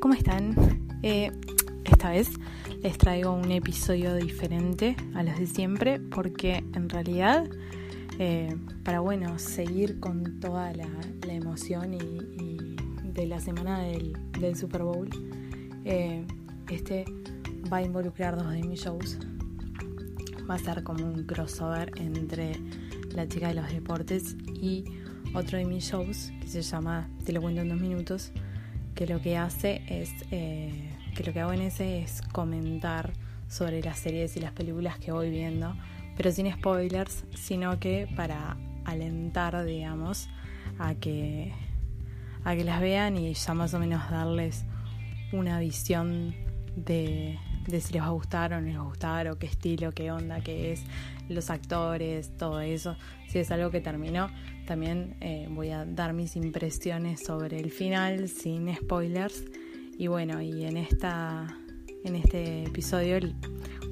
¿Cómo están? Eh, esta vez les traigo un episodio diferente a los de siempre porque en realidad eh, para bueno seguir con toda la, emoción y, de la semana del, Super Bowl eh, este va a involucrar dos de mis shows va a ser como un crossover entre la chica de los deportes y otro de mis shows que se llama Te lo cuento en dos minutos que lo que hace es, eh, que lo que hago en ese es comentar sobre las series y las películas que voy viendo, pero sin spoilers, sino que para alentar, digamos, a que, a que las vean y ya más o menos darles una visión de, de si les va a gustar o no les va a gustar, o qué estilo, qué onda, qué es, los actores, todo eso. Si es algo que terminó, también eh, voy a dar mis impresiones sobre el final sin spoilers. Y bueno, y en esta en este episodio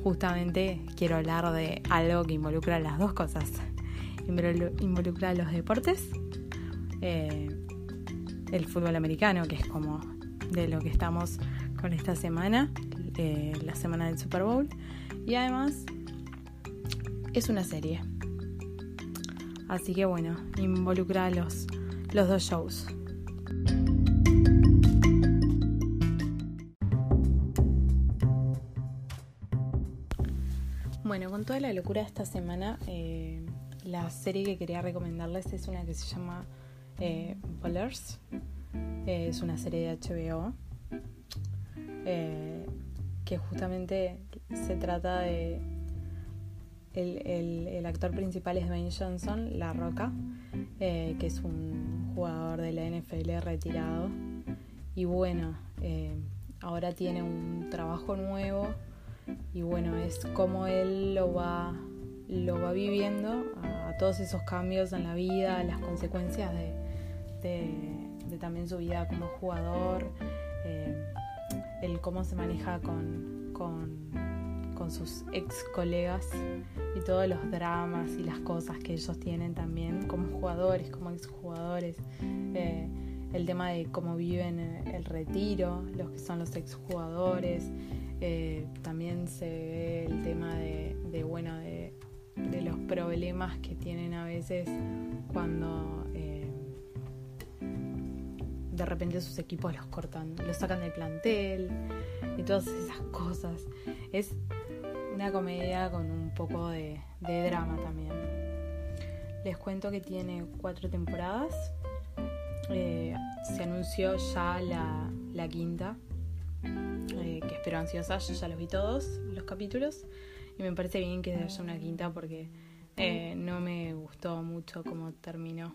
justamente quiero hablar de algo que involucra las dos cosas. Involucra los deportes, eh, el fútbol americano, que es como de lo que estamos con esta semana, la semana del Super Bowl. Y además es una serie. Así que bueno, involucra los, los dos shows. Bueno, con toda la locura de esta semana, eh, la serie que quería recomendarles es una que se llama eh, Ballers. Eh, es una serie de HBO eh, que justamente se trata de el, actor principal es Dwayne Johnson, La Roca, eh, que es un jugador de la NFL retirado. Y bueno, eh, ahora tiene un trabajo nuevo y bueno, es como él lo va, lo va viviendo a, todos esos cambios en la vida, las consecuencias de, también su vida como jugador, eh, el cómo se maneja con con sus ex colegas y todos los dramas y las cosas que ellos tienen también como jugadores, como ex jugadores. Eh, el tema de cómo viven el retiro, los que son los exjugadores. Eh, también se ve el tema de, bueno, de, los problemas que tienen a veces cuando eh, de repente sus equipos los cortan, los sacan del plantel y todas esas cosas. Es una comedia con un poco de, drama también. Les cuento que tiene cuatro temporadas. Eh, se anunció ya la, quinta, eh, que espero ansiosa. Yo ya los vi todos los capítulos y me parece bien que haya una quinta porque eh, no me gustó mucho cómo terminó.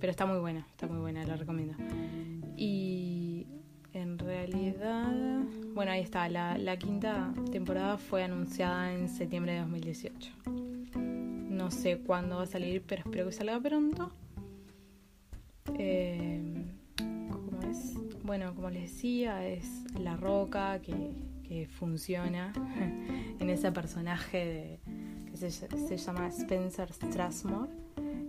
Pero está muy buena, está muy buena, la recomiendo. Y en realidad, bueno, ahí está, la, quinta temporada fue anunciada en septiembre de 2018. No sé cuándo va a salir, pero espero que salga pronto. Eh, ¿Cómo es? Bueno, como les decía, es La Roca que, funciona en ese personaje que se, llama Spencer Strasmore.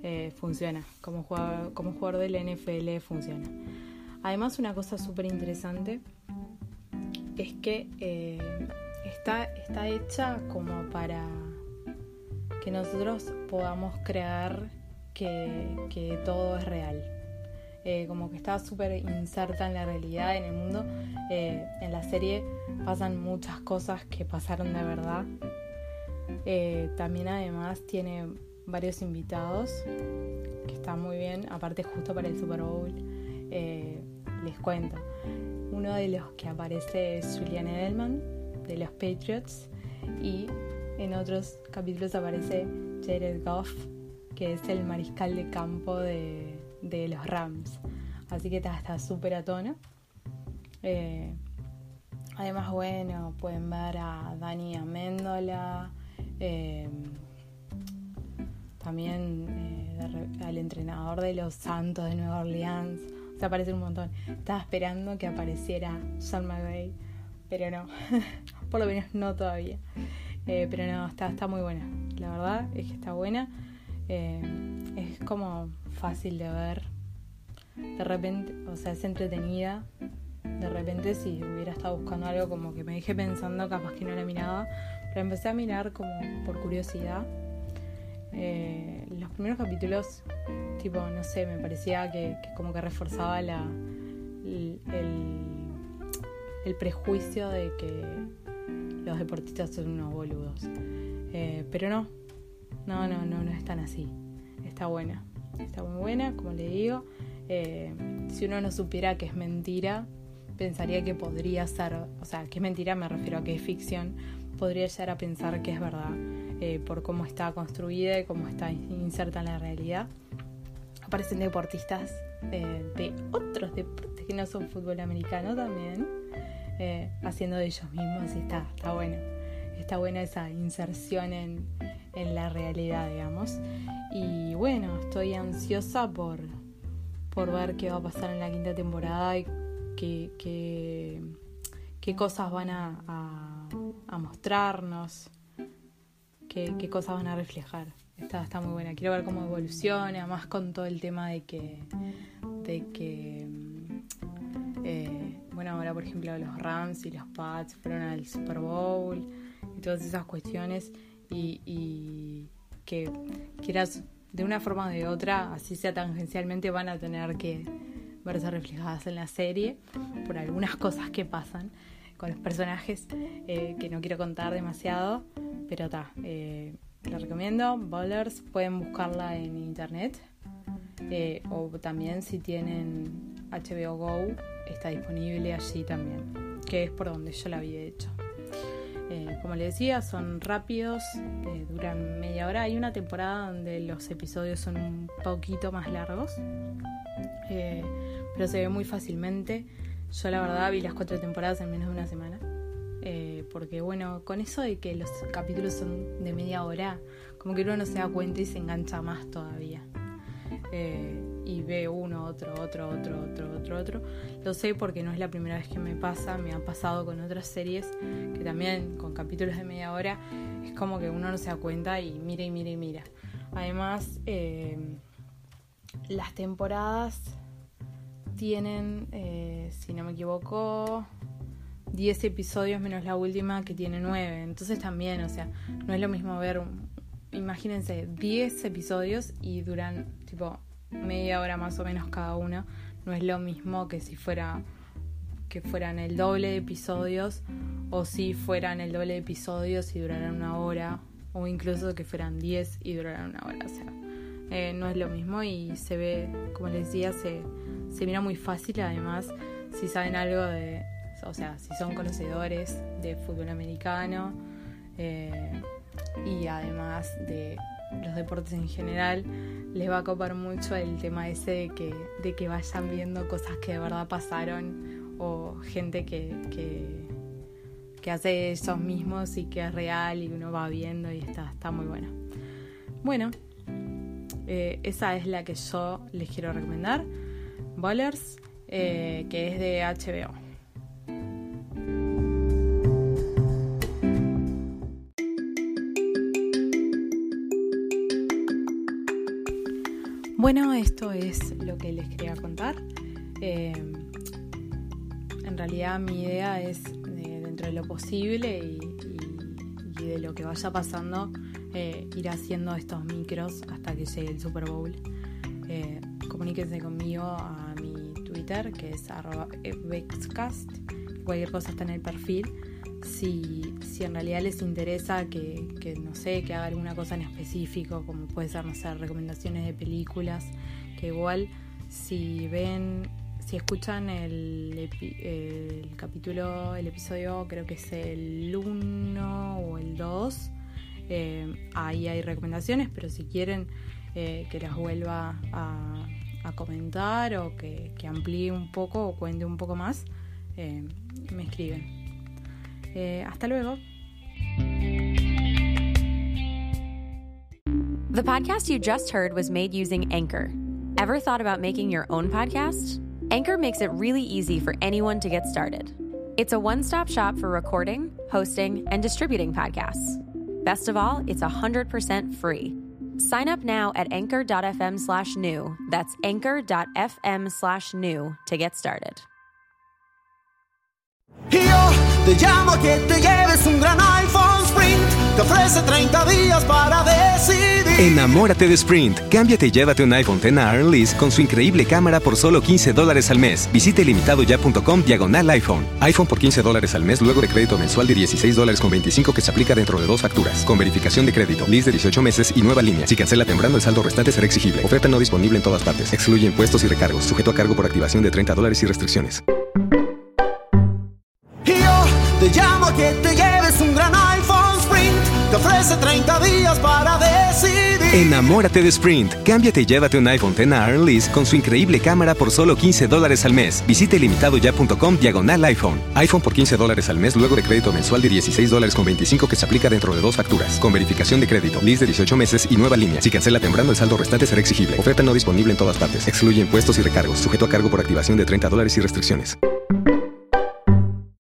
Eh, funciona, como jugador, como jugador del NFL funciona. Además, una cosa súper interesante es que eh, está, está hecha como para que nosotros podamos creer que, todo es real. Eh, como que está súper inserta en la realidad, en el mundo. Eh, en la serie pasan muchas cosas que pasaron de verdad. También además tiene varios invitados, que está muy bien, aparte justo para el Super Bowl les cuento. Uno de los que aparece es Julian Edelman, de los Patriots, y en otros capítulos aparece Jared Goff, que es el mariscal de campo de, los Rams. Así que está súper a tono. Eh, además, bueno, pueden ver a Dani Améndola, eh, también eh, al entrenador de los Santos de Nueva Orleans. O sea, aparece un montón. Estaba esperando que apareciera Sean McVay, pero no. Por lo menos no todavía. pero no, está, está muy buena. La verdad es que está buena. es como fácil de ver. De repente, o sea, es entretenida de repente si hubiera estado buscando algo como que me dije pensando, capaz que no la miraba, pero empecé a mirar como por curiosidad. Eh, los primeros capítulos, tipo, no sé, me parecía que, como que reforzaba la, el, el, prejuicio de que los deportistas son unos boludos. Eh, pero no, no, no, no, no es tan así. Está buena, está muy buena, como le digo. Eh, si uno no supiera que es mentira, pensaría que podría ser, o sea, que es mentira, me refiero a que es ficción, podría llegar a pensar que es verdad eh, por cómo está construida y cómo está inserta en la realidad. Aparecen deportistas eh, de otros deportes que no son fútbol americano también, eh, haciendo de ellos mismos y está, está bueno. Está buena esa inserción en, en la realidad, digamos. Y bueno, estoy ansiosa por, por ver qué va a pasar en la quinta temporada y qué, qué, cosas van a, mostrarnos, qué, qué, cosas van a reflejar. Está, está muy buena. Quiero ver cómo evoluciona, más con todo el tema de que, de que eh, bueno, ahora por ejemplo los Rams y los Pats fueron al Super Bowl y todas esas cuestiones y, y que quieras de una forma o de otra, así sea tangencialmente, van a tener que verse reflejadas en la serie por algunas cosas que pasan con los personajes eh, que no quiero contar demasiado, pero está, eh, recomiendo. Bowlers, pueden buscarla en internet eh, o también si tienen HBO Go, está disponible allí también, que es por donde yo la había hecho. como les decía, son rápidos, duran media hora. Hay una temporada donde los episodios son un poquito más largos pero se ve muy fácilmente. Yo la verdad vi las cuatro temporadas en menos de una semana. Eh, porque bueno, con eso de que los capítulos son de media hora, como que uno no se da cuenta y se engancha más todavía. Eh, y ve uno, otro, otro, otro, otro, otro, otro. Lo sé porque no es la primera vez que me pasa, me ha pasado con otras series que también con capítulos de media hora es como que uno no se da cuenta y mira y mira y mira. Además, eh, las temporadas tienen, eh, si no me equivoco, 10 episodios menos la última que tiene 9. Entonces también, o sea, no es lo mismo ver, imagínense, 10 episodios y duran tipo media hora más o menos cada uno. No es lo mismo que si fuera que fueran el doble de episodios o si fueran el doble de episodios y duraran una hora o incluso que fueran 10 y duraran una hora. O sea, eh, no es lo mismo y se ve, como les decía, se se mira muy fácil, además, si saben algo de, o sea, si son conocedores de fútbol americano eh, y además de los deportes en general, les va a copar mucho el tema ese de que, de que vayan viendo cosas que de verdad pasaron o gente que, que, que hace esos mismos y que es real y uno va viendo y está, está muy bueno. Bueno, eh, esa es la que yo les quiero recomendar. Eh, que es de HBO. Bueno, esto es lo que les quería contar. Eh, en realidad mi idea es, dentro de lo posible y, de lo que vaya pasando, eh, ir haciendo estos micros hasta que llegue el Super Bowl. Comuníquense conmigo a que es arroba Cualquier cosa está en el perfil. Si, si en realidad les interesa que, que, no sé, que haga alguna cosa en específico, como puede ser, no sé, recomendaciones de películas, que igual si ven, si escuchan el, el capítulo, el episodio, creo que es el 1 o el 2, eh, ahí hay recomendaciones, pero si quieren eh, que las vuelva a, comentar o que, amplíe un poco o cuente un poco más, eh, me escriben. Eh, hasta luego. The podcast you just heard was made using Anchor. Ever thought about making your own podcast? Anchor makes it really easy for anyone to get started. It's a one stop shop for recording, hosting, and distributing podcasts. Best of all, it's 100% free. Sign up now at anchor.fm slash new. That's anchor.fm slash new to get started. Yo te llamo que te lleves un gran iPhone. Te ofrece 30 días para decidir. Enamórate de Sprint. Cámbiate y llévate un iPhone X Lease con su increíble cámara por solo 15 dólares al mes. Visite limitadoya.com diagonal iPhone. iPhone por 15 dólares al mes luego de crédito mensual de 16 dólares con 25 que se aplica dentro de dos facturas. Con verificación de crédito, lease de 18 meses y nueva línea. Si cancela temprano, el saldo restante será exigible. Oferta no disponible en todas partes. Excluye impuestos y recargos. Sujeto a cargo por activación de 30 dólares y restricciones. Te ofrece 30 días para decidir. Enamórate de Sprint. Cámbiate y llévate un iPhone X a Lease con su increíble cámara por solo 15 dólares al mes. Visite limitadoya.com diagonal iPhone. iPhone por 15 dólares al mes luego de crédito mensual de 16 dólares con 25 que se aplica dentro de dos facturas. Con verificación de crédito, lease de 18 meses y nueva línea. Si cancela temprano, el saldo restante será exigible. Oferta no disponible en todas partes. Excluye impuestos y recargos. Sujeto a cargo por activación de 30 dólares y restricciones.